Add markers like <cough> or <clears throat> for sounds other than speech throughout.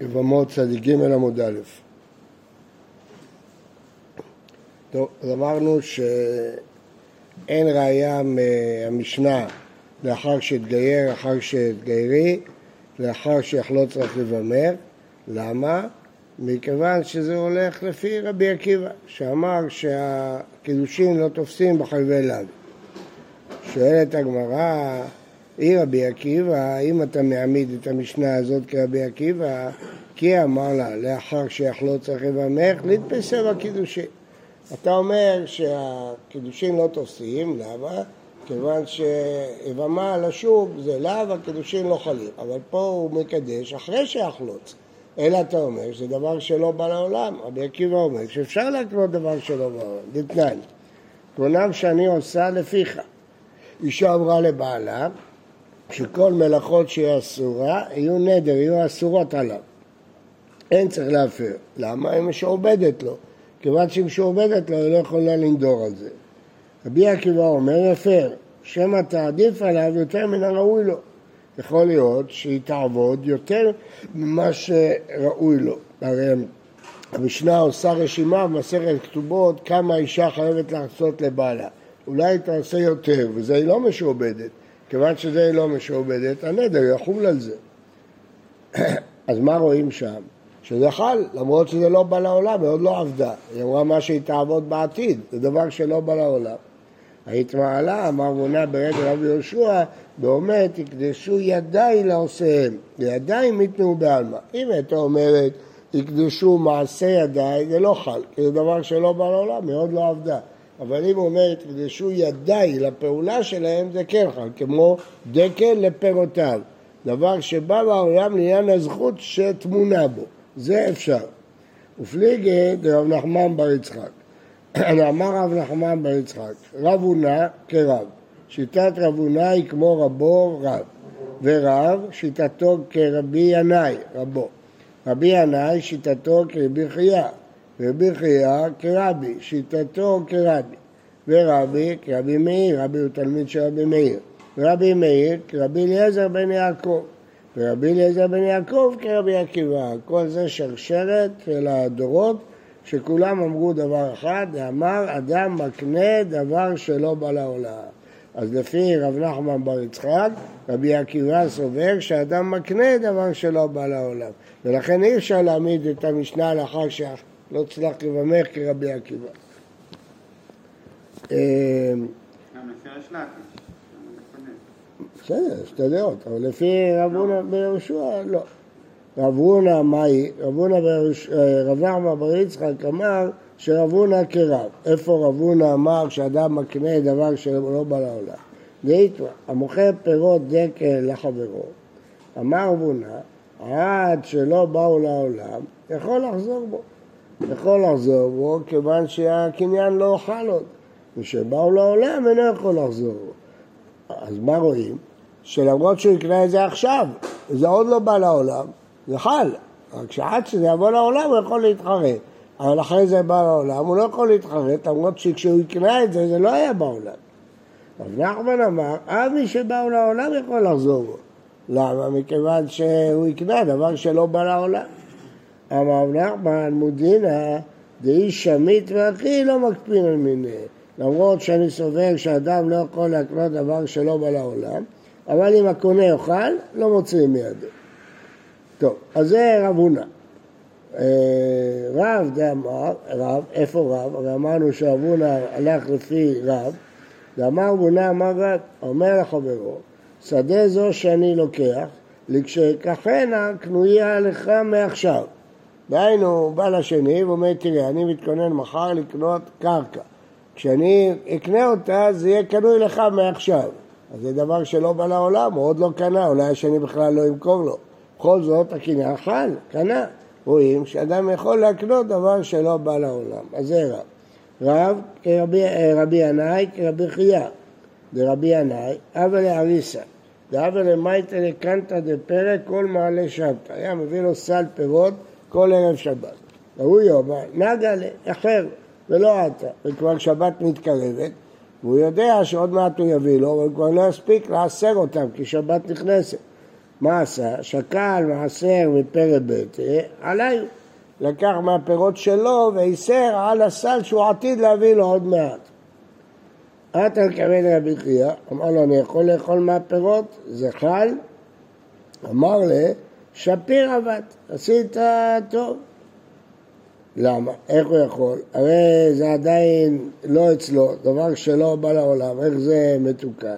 יבמות צדיק ג' עמוד א'. טוב, אז אמרנו שאין ראייה מהמשנה לאחר שהתגייר, אחר שהתגיירי, לאחר שיחלוץ רק לבמר. למה? מכיוון שזה הולך לפי רבי עקיבא, שאמר שהקידושין לא תופסים בחלבי לב. שואלת הגמרא, אי רבי עקיבא, אם אתה מעמיד את המשנה הזאת כרבי עקיבא, כי אמר לה, לאחר שיחלוץ רכיב המך, להתפסה בקידושין. אתה אומר שהקידושין לא תופסים, למה? כיוון שיבמה על השוק זה לאו, הקידושין לא חלים. אבל פה הוא מקדש אחרי שיחלוץ. אלא אתה אומר שזה דבר שלא בא לעולם. רבי עקיבא אומר שאפשר להקנות דבר שלא בא לעולם, דתנן. תמונם שאני עושה לפיך. אישה אמרה לבעלה, שכל מלאכות שהיא אסורה, יהיו נדר, יהיו אסורות עליו. אין צריך להפר. למה? היא משועבדת לו. כיוון שהיא משועבדת לו, היא לא יכולה לנדור על זה. רבי עקיבא אומר, הפר, שמא תעדיף עליו יותר מן הראוי לו. יכול להיות שהיא תעבוד יותר ממה שראוי לו. הרי המשנה עושה רשימה במסכת כתובות כמה אישה חייבת לעשות לבעלה. אולי היא תעשה יותר, וזה היא לא משועבדת. כיוון שזה לא משועבדת, הנדר יחול על זה. <clears throat> אז מה רואים שם? שזה חל, למרות שזה לא בא לעולם, היא עוד לא עבדה. היא אמרה מה שהיא תעבוד בעתיד, זה דבר שלא בא לעולם. היית מעלה, אמר מונה ברגל רבי יהושע, ואומר תקדשו ידיי לעושיהם, וידיי מיתנו בעלמא. אם הייתה אומרת תקדשו מעשה ידיי, זה לא חל, כי זה דבר שלא בא לעולם, היא עוד לא עבדה. אבל אם הוא אומר, תקדשו ידיי לפעולה שלהם, זה כן חל, כמו דקל לפירותיו. דבר שבא בעולם לעניין הזכות שטמונה בו. זה אפשר. ופליגי דרב נחמן בר יצחק. <clears throat> אמר רב נחמן בר יצחק, רב הונא כרב. שיטת רב הונא היא כמו רבו רב. ורב, שיטתו כרבי ינאי, רבו. רבי ינאי, שיטתו כרבי חייא. ורבי חייא כרבי, שיטתו כרבי, ורבי כרבי מאיר, רבי הוא תלמיד של רבי מאיר, ורבי מאיר כרבי אליעזר בן יעקב, ורבי אליעזר בן יעקב כרבי עקיבא, כל זה שרשרת של הדורות שכולם אמרו דבר אחד, אמר אדם מקנה דבר שלא בא לעולם. אז לפי רב נחמן בר יצחק, רבי עקיבא סובר שאדם מקנה דבר שלא בא לעולם. ולכן אי אפשר להעמיד את המשנה לאחר לא צלח לבמך כרבי עקיבא. אמ, בסדר, שתי דעות, אבל לפי רב הונא ביהושע, לא. רב הונא, מהי? רב הונא, רב נחמן בר יצחק אמר שרב הונא כרב. איפה רב הונא אמר שאדם מקנה דבר שלא בא לעולם? דהיתווה, המוכר פירות דקל לחברו, אמר רב הונא, עד שלא באו לעולם, יכול לחזור בו. יכול לחזור בו כיוון שהקניין לא חל עוד. וכשבאו לעולם אינו יכול לחזור בו. אז מה רואים? שלמרות שהוא יקנה את זה עכשיו, זה עוד לא בא לעולם, זה חל. רק שעד שזה יבוא לעולם הוא יכול להתחרט. אבל אחרי זה בא לעולם, הוא לא יכול להתחרט, למרות שכשהוא יקנה את זה, זה לא היה בעולם. אז נחמן אמר, אף מי שבאו לעולם יכול לחזור בו. למה? מכיוון שהוא יקנה דבר שלא בא לעולם. אמר נחמן מודינא דאי שמית ואחי לא מקפין על מיני. למרות שאני סובר שאדם לא יכול להקנות דבר שלא בא לעולם, אבל אם הקונה יאכל, לא מוציאים מידו. טוב, אז זה רב הונא. אה, רב דאמר, רב, איפה רב? הרי אמרנו שרב הונא הלך לפי רב, ואמר הונא אמר רב, אומר לחברו, שדה זו שאני לוקח, לכשאקחנה קנויה לך מעכשיו. דהיינו, הוא בא לשני ואומר, תראה, אני מתכונן מחר לקנות קרקע. כשאני אקנה אותה, זה יהיה קנוי לך מעכשיו. אז זה דבר שלא בא לעולם, הוא עוד לא קנה, אולי השני בכלל לא ימכור לו. בכל זאת, הקניין חל, קנה. רואים שאדם יכול להקנות דבר שלא בא לעולם. אז זה רב. רב כרבי רבי ינאי כרבי חייא. דרבי ינאי, אבא לאריסה. דאבא למייטה לקנטה דפרק כל מעלה שבתא. היה מביא לו סל פירות כל ערב שבת. והוא יאמר, נגה לאחר, ולא אתה. וכבר שבת מתקרבת, והוא יודע שעוד מעט הוא יביא לו, אבל כבר לא יספיק לעשר אותם, כי שבת נכנסת. מה עשה? שקל מעשר מפרא ביתה, עליי. לקח מהפירות שלו ואיסר על הסל שהוא עתיד להביא לו עוד מעט. אתה לקבל רבי חייא, אמר לו, אני יכול לאכול מהפירות? זה חל? אמר לי, שפיר עבד, עשית טוב. למה? איך הוא יכול? הרי זה עדיין לא אצלו, דבר שלא בא לעולם, איך זה מתוקן?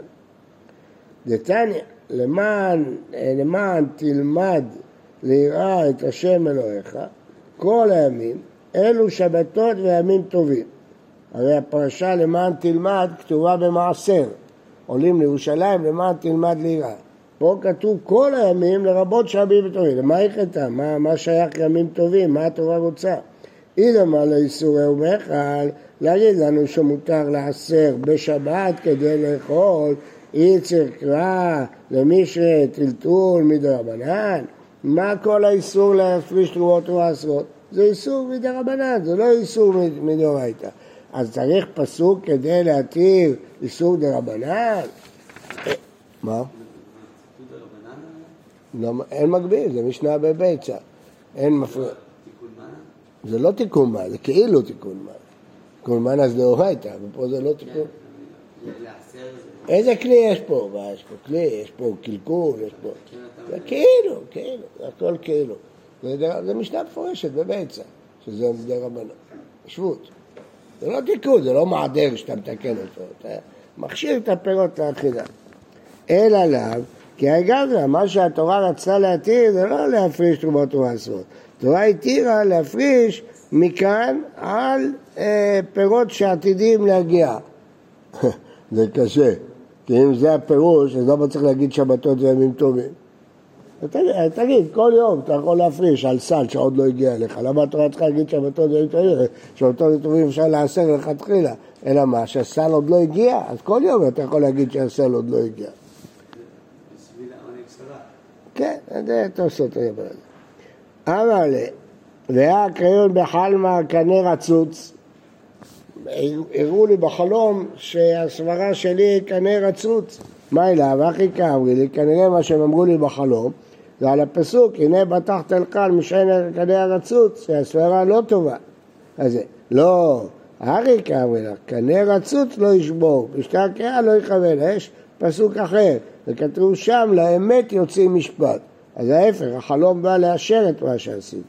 דתניא, למען, למען תלמד ליראה את השם אלוהיך כל הימים, אלו שבתות וימים טובים. הרי הפרשה למען תלמד כתובה במעשר. עולים לירושלים למען תלמד ליראה. פה כתוב כל הימים לרבות שבים וטובים. למה היא חטאה? מה, מה שייך ימים טובים? מה התורה רוצה? אילמה לאיסורי ומכל, להגיד לנו שמותר לעשר בשבת כדי לאכול אי צרקרה למי שטלטול מדרבנן? מה כל האיסור להפריש תרומות ומעשרות? זה איסור מדרבנן, זה לא איסור מדאורייתא. אז צריך פסוק כדי להתיר איסור דרבנן? מה? לא, אין מקביל, זה משנה בביצה. אין מפריע. זה לא תיקון מה, זה כאילו תיקון מה. תיקון מנה זה דאורייתא, ופה זה לא תיקון. איזה כלי יש פה? יש פה כלי, יש פה קלקול, יש פה... זה כאילו, כאילו, הכל כאילו. זה משנה מפורשת בביצה, שזה מדי רבנו. שבות. זה לא תיקון, זה לא מעדר שאתה מתקן אותו, אתה מכשיר את הפירות לאכילה. אלא לאו, כי הגבלה, מה שהתורה רצתה להתיר זה לא להפריש תרומות ומעשרות. התורה התירה להפריש מכאן על אה, פירות שעתידים להגיע. <laughs> זה קשה, כי אם זה הפירוש, אז למה צריך להגיד שבתות וימים טובים? תגיד, כל יום אתה יכול להפריש על סל שעוד לא הגיע אליך, למה התורה צריכה להגיד שבתות וימים טובים? שבתות וימים טובים אפשר לעשר לכתחילה, אלא מה, שהסל עוד לא הגיע? אז כל יום אתה יכול להגיד שהסל עוד לא הגיע. כן, זה תוספות היבר הזה. אמר לי, והיה קריון בחלמה קנה רצוץ, הראו לי בחלום שהסברה שלי היא קנה רצוץ. מה אליו? אחי כאמרי לי, כנראה מה שהם אמרו לי בחלום זה על הפסוק, הנה בטחת אלקן משען קנה הרצוץ, שהסברה לא טובה. אז זה, לא, אחי כאמרי לך, קנה רצוץ לא ישבור, בשתה הקריאה לא יכוון, יש פסוק אחר, וכתוב שם, לאמת יוצאים משפט. אז ההפך, החלום בא לאשר את מה שעשית.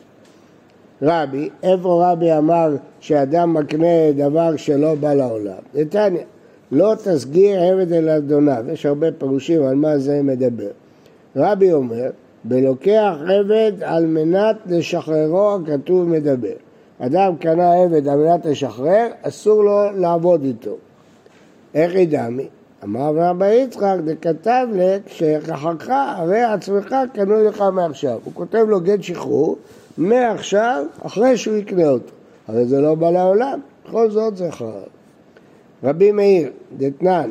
רבי, איפה רבי אמר שאדם מקנה דבר שלא בא לעולם? נתניה, לא תסגיר עבד אל אדוניו, יש הרבה פירושים על מה זה מדבר. רבי אומר, בלוקח עבד על מנת לשחררו, הכתוב מדבר. אדם קנה עבד על מנת לשחרר, אסור לו לעבוד איתו. איך ידעמי? אמר רבי יצחק, דכתב לק שכחך הרי עצמך קנוי לך מעכשיו. הוא כותב לו גט שחרור מעכשיו, אחרי שהוא יקנה אותו. הרי זה לא בא לעולם, בכל זאת זה חרב. רבי מאיר, דתנן,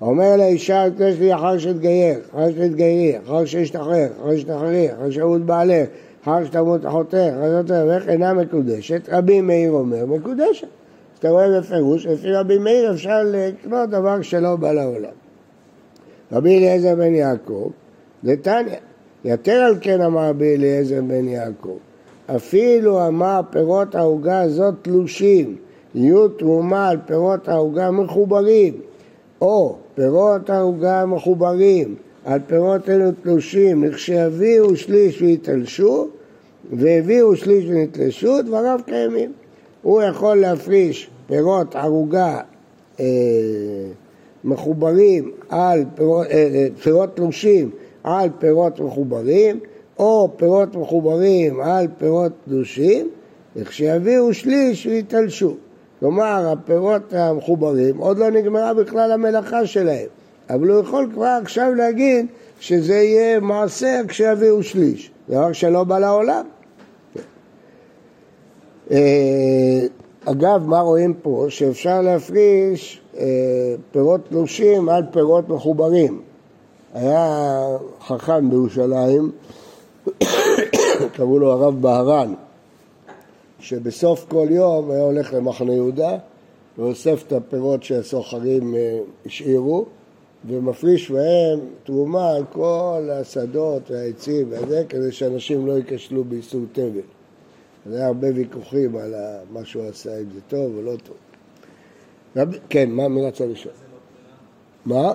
אומר לאישה, יש לי אחר שתגייר, אחר שתגיירי, אחר שישתחרר, אחר שתחררי, אחר שימות בעלך, אחר שתמות אחותך, אחר שתמות ואיך אינה מקודשת, רבי מאיר אומר, מקודשת. אתה רואה בפירוש, לפי רבי מאיר אפשר לקנות דבר שלא בא לעולם. רבי אליעזר בן יעקב, נתניה, יתר על כן אמר רבי אליעזר בן יעקב, אפילו אמר פירות העוגה הזאת תלושים, יהיו תרומה על פירות העוגה מחוברים, או פירות העוגה מחוברים, על פירות אלו תלושים, לכשיביאו שליש ויתלשו, והביאו שליש ונתלשו, דבריו קיימים. הוא יכול להפריש פירות ערוגה אה, מחוברים על פירות, אה, אה, פירות תלושים על פירות מחוברים, או פירות מחוברים על פירות תלושים, וכשיביאו שליש ויתלשו. כלומר, הפירות המחוברים, עוד לא נגמרה בכלל המלאכה שלהם, אבל הוא יכול כבר עכשיו להגיד שזה יהיה מעשר כשיביאו שליש, דבר שלא בא לעולם. אה, אגב, מה רואים פה? שאפשר להפריש אה, פירות תלושים על פירות מחוברים. היה חכם בירושלים, <coughs> קראו לו הרב בהרן, שבסוף כל יום היה הולך למחנה יהודה ואוסף את הפירות שהסוחרים אה, השאירו ומפריש מהם תרומה על כל השדות והעצים וזה, כדי שאנשים לא ייכשלו באיסור תבל. אז היה הרבה ויכוחים על מה שהוא עשה, אם זה טוב או לא טוב. רב... כן, מה מי רצה לשאול? מה?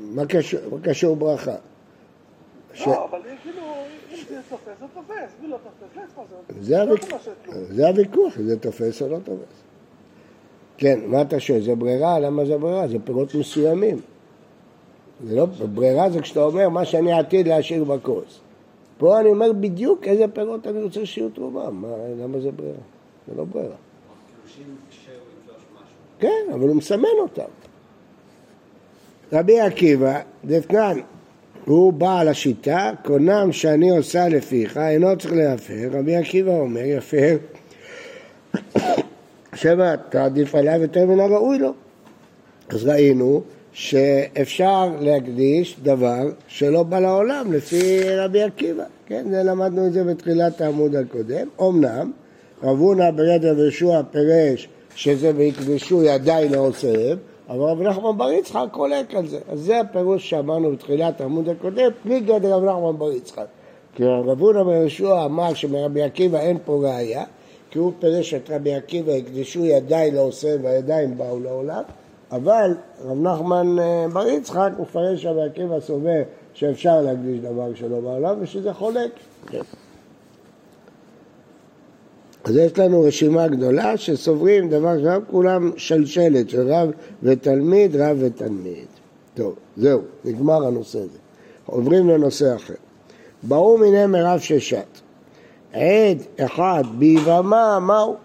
מה קשור ברכה? לא, אבל כאילו, אם זה תופס, זה תופס, מי לא תופס, לא זה הוויכוח, זה תופס או לא תופס. כן, מה אתה שואל? זה ברירה? למה זה ברירה? זה פירות מסוימים. זה לא, ברירה זה כשאתה אומר מה שאני עתיד להשאיר בכוס. פה אני אומר בדיוק איזה פירות אני רוצה שיהיו תרומם, למה זה ברירה? זה לא ברירה. כן, אבל הוא מסמן אותם. רבי עקיבא, דתנן, הוא בעל השיטה, קונם שאני עושה לפיך, אינו צריך להפר. רבי עקיבא אומר, יפר, <coughs> שמא תעדיף עליו יותר מן הראוי לו. אז ראינו שאפשר להקדיש דבר שלא בא לעולם לפי רבי עקיבא, כן? זה למדנו את זה בתחילת העמוד הקודם. אמנם רב הונא ברד רב יהושע פירש שזה ויקדשו ידיי לעושיהם, אבל רב נחמן בר יצחק חולק על זה. אז זה הפירוש שאמרנו בתחילת העמוד הקודם, בלי גדר רב נחמן בר יצחק. כי רב הונא בן יהושע אמר שמרבי עקיבא אין פה ראייה, כי הוא פירש את רבי עקיבא, הקדשו ידיי לעושיהם והידיים באו לעולם, אבל רב נחמן אה, בר יצחק מפרש רבי עקיבא סובר שאפשר להקדיש דבר שלא בעולם ושזה חולק. כן. אז יש לנו רשימה גדולה שסוברים דבר שם, כולם שלשלת של רב ותלמיד, רב ותלמיד. טוב, זהו, נגמר הנושא הזה. עוברים לנושא אחר. ברור מיני מרב ששת. עד אחד ביבמה, מהו?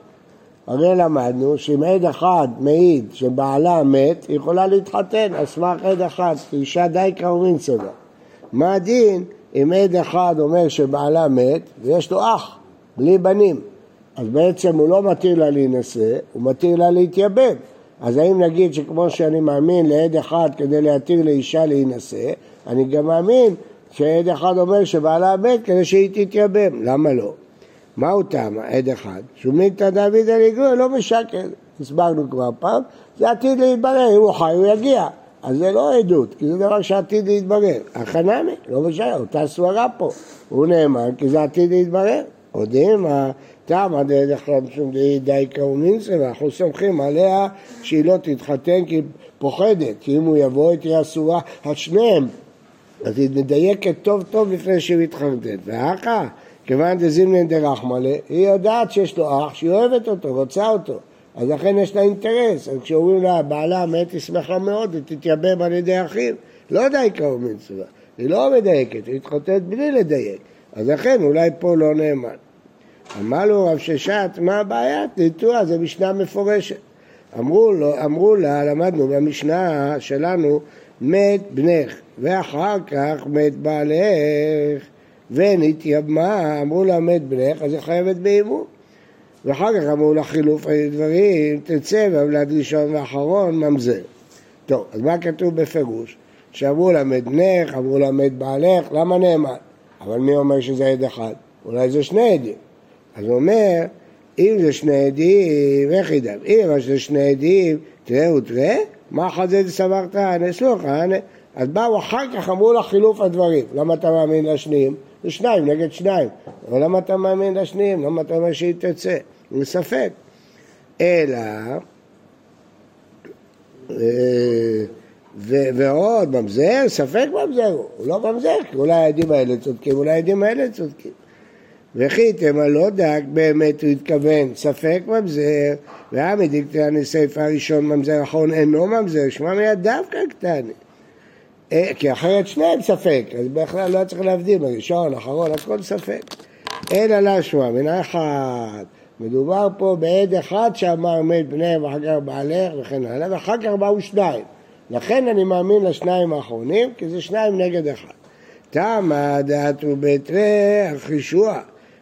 הרי למדנו שאם עד אחד מעיד שבעלה מת, היא יכולה להתחתן על סמך עד אחד, כי אישה די קרומין סבבה. מה הדין אם עד אחד אומר שבעלה מת ויש לו אח, בלי בנים? אז בעצם הוא לא מתיר לה להינשא, הוא מתיר לה להתייבם. אז האם נגיד שכמו שאני מאמין לעד אחד כדי להתיר לאישה להינשא, אני גם מאמין שעד אחד אומר שבעלה מת כדי שהיא תתייבם, למה לא? מהו טעם עד אחד? שומינתא דוד אליגור לא משקר, הסברנו כבר פעם, זה עתיד להתברר, אם הוא חי הוא יגיע, אז זה לא עדות, כי זה דבר שעתיד להתברר. החנמי, לא משנה, אותה סברה פה, הוא נאמן כי זה עתיד להתברר. יודעים מה תמה דאחד משום דהי די קאומינצה, ואנחנו סומכים עליה שהיא לא תתחתן כי היא פוחדת, כי אם הוא יבוא היא תהיה אסורה על שניהם. אז היא מדייקת טוב טוב לפני שהיא מתחתנת. ואחא, כיוון דזימנין דרחמלה, היא יודעת שיש לו אח, שהיא אוהבת אותו, רוצה אותו. אז לכן יש לה אינטרס. אז כשאומרים לה, בעלה מת, היא שמחה מאוד, היא תתייבם על ידי אחיו. לא די קרוב מצווה. היא לא מדייקת, היא מתחתנת בלי לדייק. אז לכן אולי פה לא נאמן. אמר לו רב ששת, מה הבעיה? תטוע, זה משנה מפורשת. אמרו, לו, אמרו לה, למדנו במשנה שלנו, מת בנך, ואחר כך מת בעלך, ונתייבמה, אמרו לה מת בנך, אז היא חייבת באימון. ואחר כך אמרו לה חילוף דברים, תצא, והולד ראשון ואחרון, ממזר. טוב, אז מה כתוב בפירוש? שאמרו לה מת בנך, אמרו לה מת בעלך, למה נאמן? אבל מי אומר שזה עד אחד? אולי זה שני עדים. אז הוא אומר, אם זה שני עדים, איך ידע? אם זה שני עדים, תראה ותראה, מה חזד סברת נסלוך, אז באו אחר כך אמרו לך חילוף הדברים. למה אתה מאמין לשניים? זה שניים נגד שניים. אבל למה אתה מאמין לשניים? למה אתה אומר שהיא תצא? זה ספק. אלא, אה, ועוד, ממזר, ספק ממזר הוא, הוא לא ממזר, כי אולי העדים האלה צודקים, אולי העדים האלה צודקים. וכי תמה לא דק, באמת הוא התכוון, ספק ממזר, ועמי דקטני ספר הראשון ממזר אחרון אינו ממזר, שמע מיד דווקא קטני. אה, כי אחרת שניהם ספק, אז בכלל לא צריך להבדיל בראשון, אחרון, הכל ספק. אלא לשמוע, מן האחד. מדובר פה בעד אחד שאמר מת בני ואחר כך בעלך וכן הלאה, ואחר כך באו שניים. לכן אני מאמין לשניים האחרונים, כי זה שניים נגד אחד. תמה דעת ובתרי החישוע.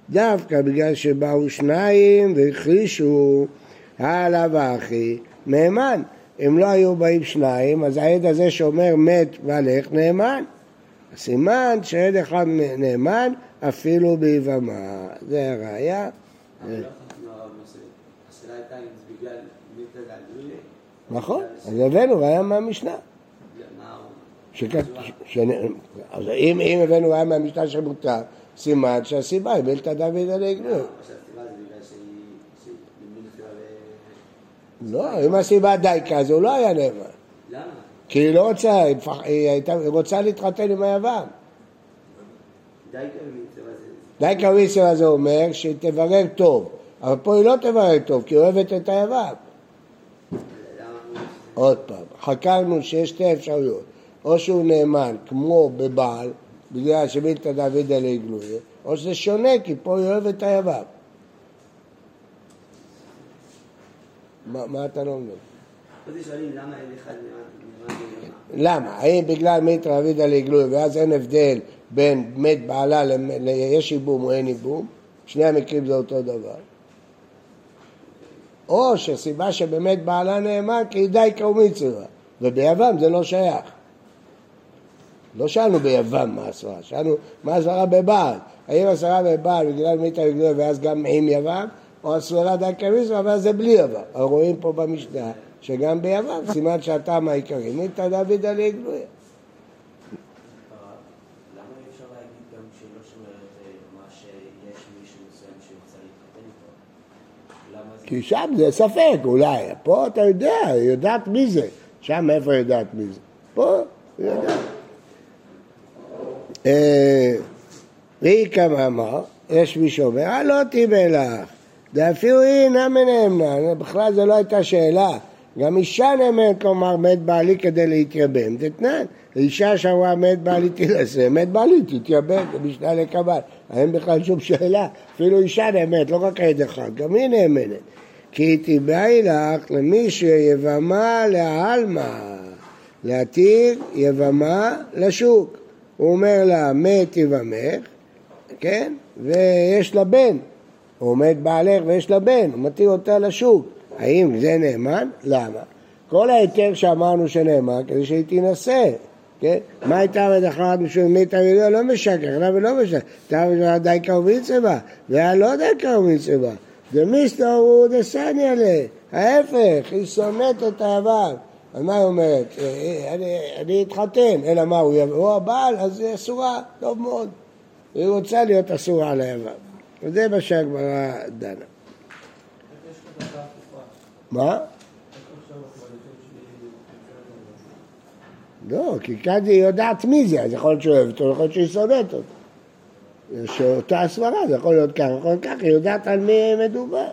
דווקא בגלל שבאו שניים והכרישו הלאה ואחי, נאמן. אם לא היו באים שניים, אז העד הזה שאומר מת והלך נאמן. סימן שעד אחד נאמן אפילו ביבמה. זה הראייה. נכון, אז הבאנו ראיה מהמשנה. אז אם הבאנו ראיה מהמשנה שמותר, סימן שהסיבה היא בלתא דוד עלי גלוי. לא, אם הסיבה דייקה, אז הוא לא היה נאמן. למה? כי היא לא רוצה, היא רוצה להתחתן עם היוון. דייקה ומיצווה זה אומר שהיא תברר טוב, אבל פה היא לא תברר טוב, כי היא אוהבת את היוון. עוד פעם, חקרנו שיש שתי אפשרויות, או שהוא נאמן כמו בבעל, בגלל שמילתא דוד עלי גלויה, או שזה שונה כי פה היא אוהבת את מה אתה לא מבין? למה? האם בגלל מיתרא דוד עלי גלויה ואז אין הבדל בין מת בעלה ליש ייבום או אין ייבום? שני המקרים זה אותו דבר. או שסיבה שבאמת בעלה נאמן כי די קאומיצרה, וביוון זה לא שייך. לא שאלנו ביוון מה הסברה, שאלנו מה הסברה בבעל. האם הסברה בבעל בגלל מיתה וגדול ואז גם עם יוון, או הסברה די קאומיצרה ואז זה בלי יוון. רואים פה במשנה שגם ביוון, סימן שהטעם העיקרי, מיתה דוד עלי גלויה. כי שם זה ספק אולי, פה אתה יודע, היא יודעת מי זה, שם איפה היא יודעת מי זה, פה היא יודעת. אה, והיא כמה אמר, יש מי שאומר, אה לא תיבא לך, ואפילו היא נמי נאמנה, בכלל זו לא הייתה שאלה, גם אישה נאמנת כלומר מת בעלי כדי להתייבם, תתנן, אישה שאמרה מת בעלי תילסה, מת בעלי תתייבם, זה משנה לקבל, אין בכלל שום שאלה, אפילו אישה נאמנת, לא רק עד אחד, גם היא נאמנת. כי תיבאי לך למי שיבמה לעלמא, להתיר יבמה לשוק. הוא אומר לה, מת יבמך, כן? ויש לה בן. מת בעלך ויש לה בן, הוא מתיר אותה לשוק. האם זה נאמן? למה? כל ההיתר שאמרנו שנאמן כדי שהיא תינשא, כן? מה הייתה מדחרת משום מיתה ולא לא משקר, למה לא משקר? הייתה די קרוב מצווה, והיה לא די קרוב מצווה. דמיסטר הוא דסניה לה, ההפך, היא שונאת את העבר. אז מה היא אומרת? אה, אה, אני, אני אתחתן, אלא מה, הוא, הוא הבעל, אז היא אסורה, טוב מאוד. היא רוצה להיות אסורה על היוון. וזה מה שהגמרא דנה. מה? לא, כי כאן היא יודעת מי זה, אז יכול להיות שהוא אוהב אותו, יכול להיות שהיא שונאת אותו. יש אותה הסברה, זה יכול להיות ככה, יכול להיות ככה, היא יודעת על מי מדובר.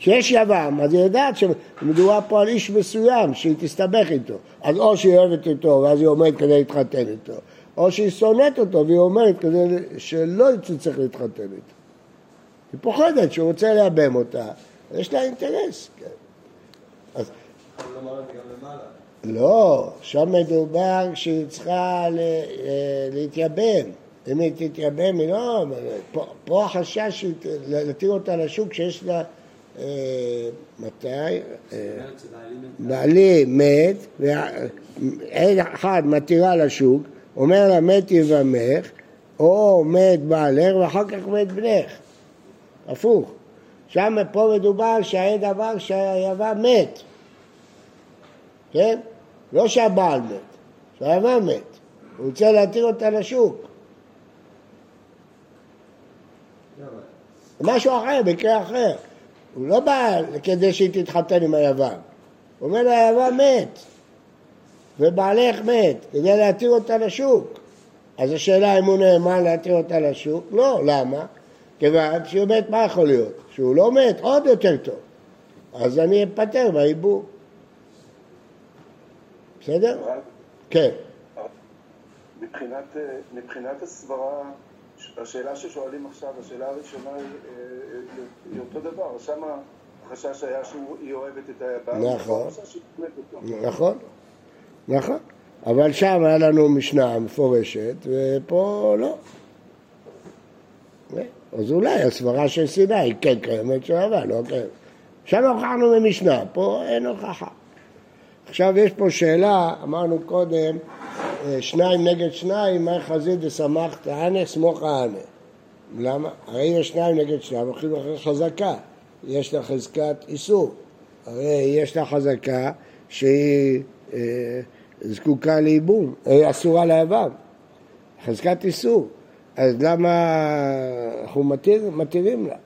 כשיש יב"ם, אז היא יודעת שמדובר פה על איש מסוים שהיא תסתבך איתו. אז או שהיא אוהבת אותו ואז היא עומדת כדי להתחתן איתו, או שהיא שונאת אותו והיא אומרת כדי שלא צריך להתחתן איתו. היא פוחדת שהוא רוצה לייבם אותה, יש לה אינטרס. כן. אז... לא, שם מדובר שהיא צריכה להתייבם. אם היא תתייבם, היא לא... פה החשש להתיר אותה לשוק שיש לה... אה, מתי? בעלי מת, ועד אחד מתירה לשוק, אומר לה מת יבמך, או מת בעלך ואחר כך מת בנך. הפוך. שם פה מדובר שהעד עבר שהיבם מת. כן? לא שהבעל מת, שהיבם מת. הוא רוצה להתיר אותה לשוק. משהו אחר, מקרה אחר. הוא לא בא כדי שהיא תתחתן עם היוון. הוא אומר לה, היוון מת, ובעלך מת, כדי להתיר אותה לשוק. אז השאלה אם הוא נאמן להתיר אותה לשוק? לא, למה? כיוון שהוא מת, מה יכול להיות? שהוא לא מת, עוד יותר טוב. אז אני אפטר בעיבור. בסדר? כן. מבחינת, אה, מבחינת הסברה השאלה ששואלים עכשיו, השאלה הראשונה היא, אה, היא אותו דבר, שם החשש היה שהיא אוהבת את הבעל, נכון, נכון, נכון, אבל שם היה לנו משנה מפורשת, ופה לא. אז אולי הסברה של סיני היא כן קיימת של אהבה, לא קיימת. שם הוכחנו ממשנה, פה אין הוכחה. עכשיו יש פה שאלה, אמרנו קודם, אה, שניים נגד שניים, מה חזית וסמכת אנה, סמוך אנה. למה? הרי יש שניים נגד שניים, הולכים אחרי חזקה. יש לה חזקת איסור. הרי יש לה חזקה שהיא אה, זקוקה לייבום, אה, אסורה ליבם. חזקת איסור. אז למה אנחנו מתיר, מתירים לה?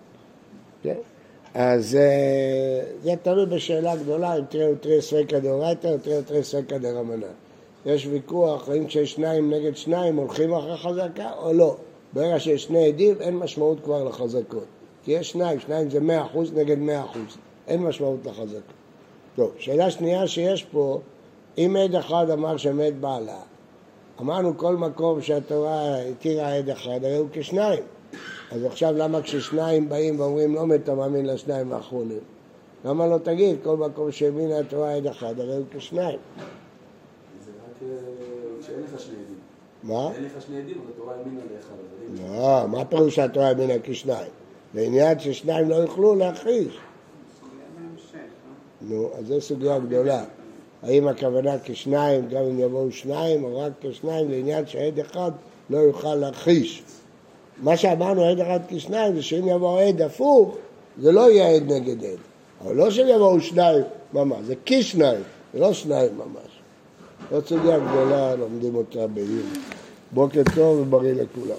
כן? אז אה, זה תלוי בשאלה גדולה, אם תראה ותראה ספקא דאורייתא או תראה ותראה ספקא דרמנן. יש ויכוח האם כשיש שניים נגד שניים הולכים אחרי חזקה או לא. ברגע שיש שני עדים אין משמעות כבר לחזקות. כי יש שניים, שניים זה מאה אחוז נגד מאה אחוז. אין משמעות לחזקות. טוב, שאלה שנייה שיש פה, אם עד אחד אמר שמת בעלה, אמרנו כל מקום שהתורה התירה עד אחד, הרי הוא כשניים. אז עכשיו למה כששניים באים ואומרים לא מת המאמין לשניים האחרונים? למה לא תגיד כל מקום שהאמינה התורה עד אחד, הרי הוא כשניים. אה, כשאין לך שני עדים. מה? אין לך שני עדים, אז התורה האמינה לאחד. לא, מה פירוש שהתורה האמינה כשניים? זה עניין ששניים לא יוכלו להכחיש. נו, אז זו סוגיה גדולה. האם הכוונה כשניים, גם אם יבואו שניים, או רק כשניים, לעניין שעד אחד לא יוכל להכחיש. מה שאמרנו עד אחד כשניים, זה שאם יבוא עד הפוך, זה לא יהיה עד נגד עד. אבל לא שהם יבואו שניים ממש, זה כשניים, זה לא שניים ממש. זאת סוגיה גדולה, לומדים אותה בעיר. בוקר טוב ובריא לכולם.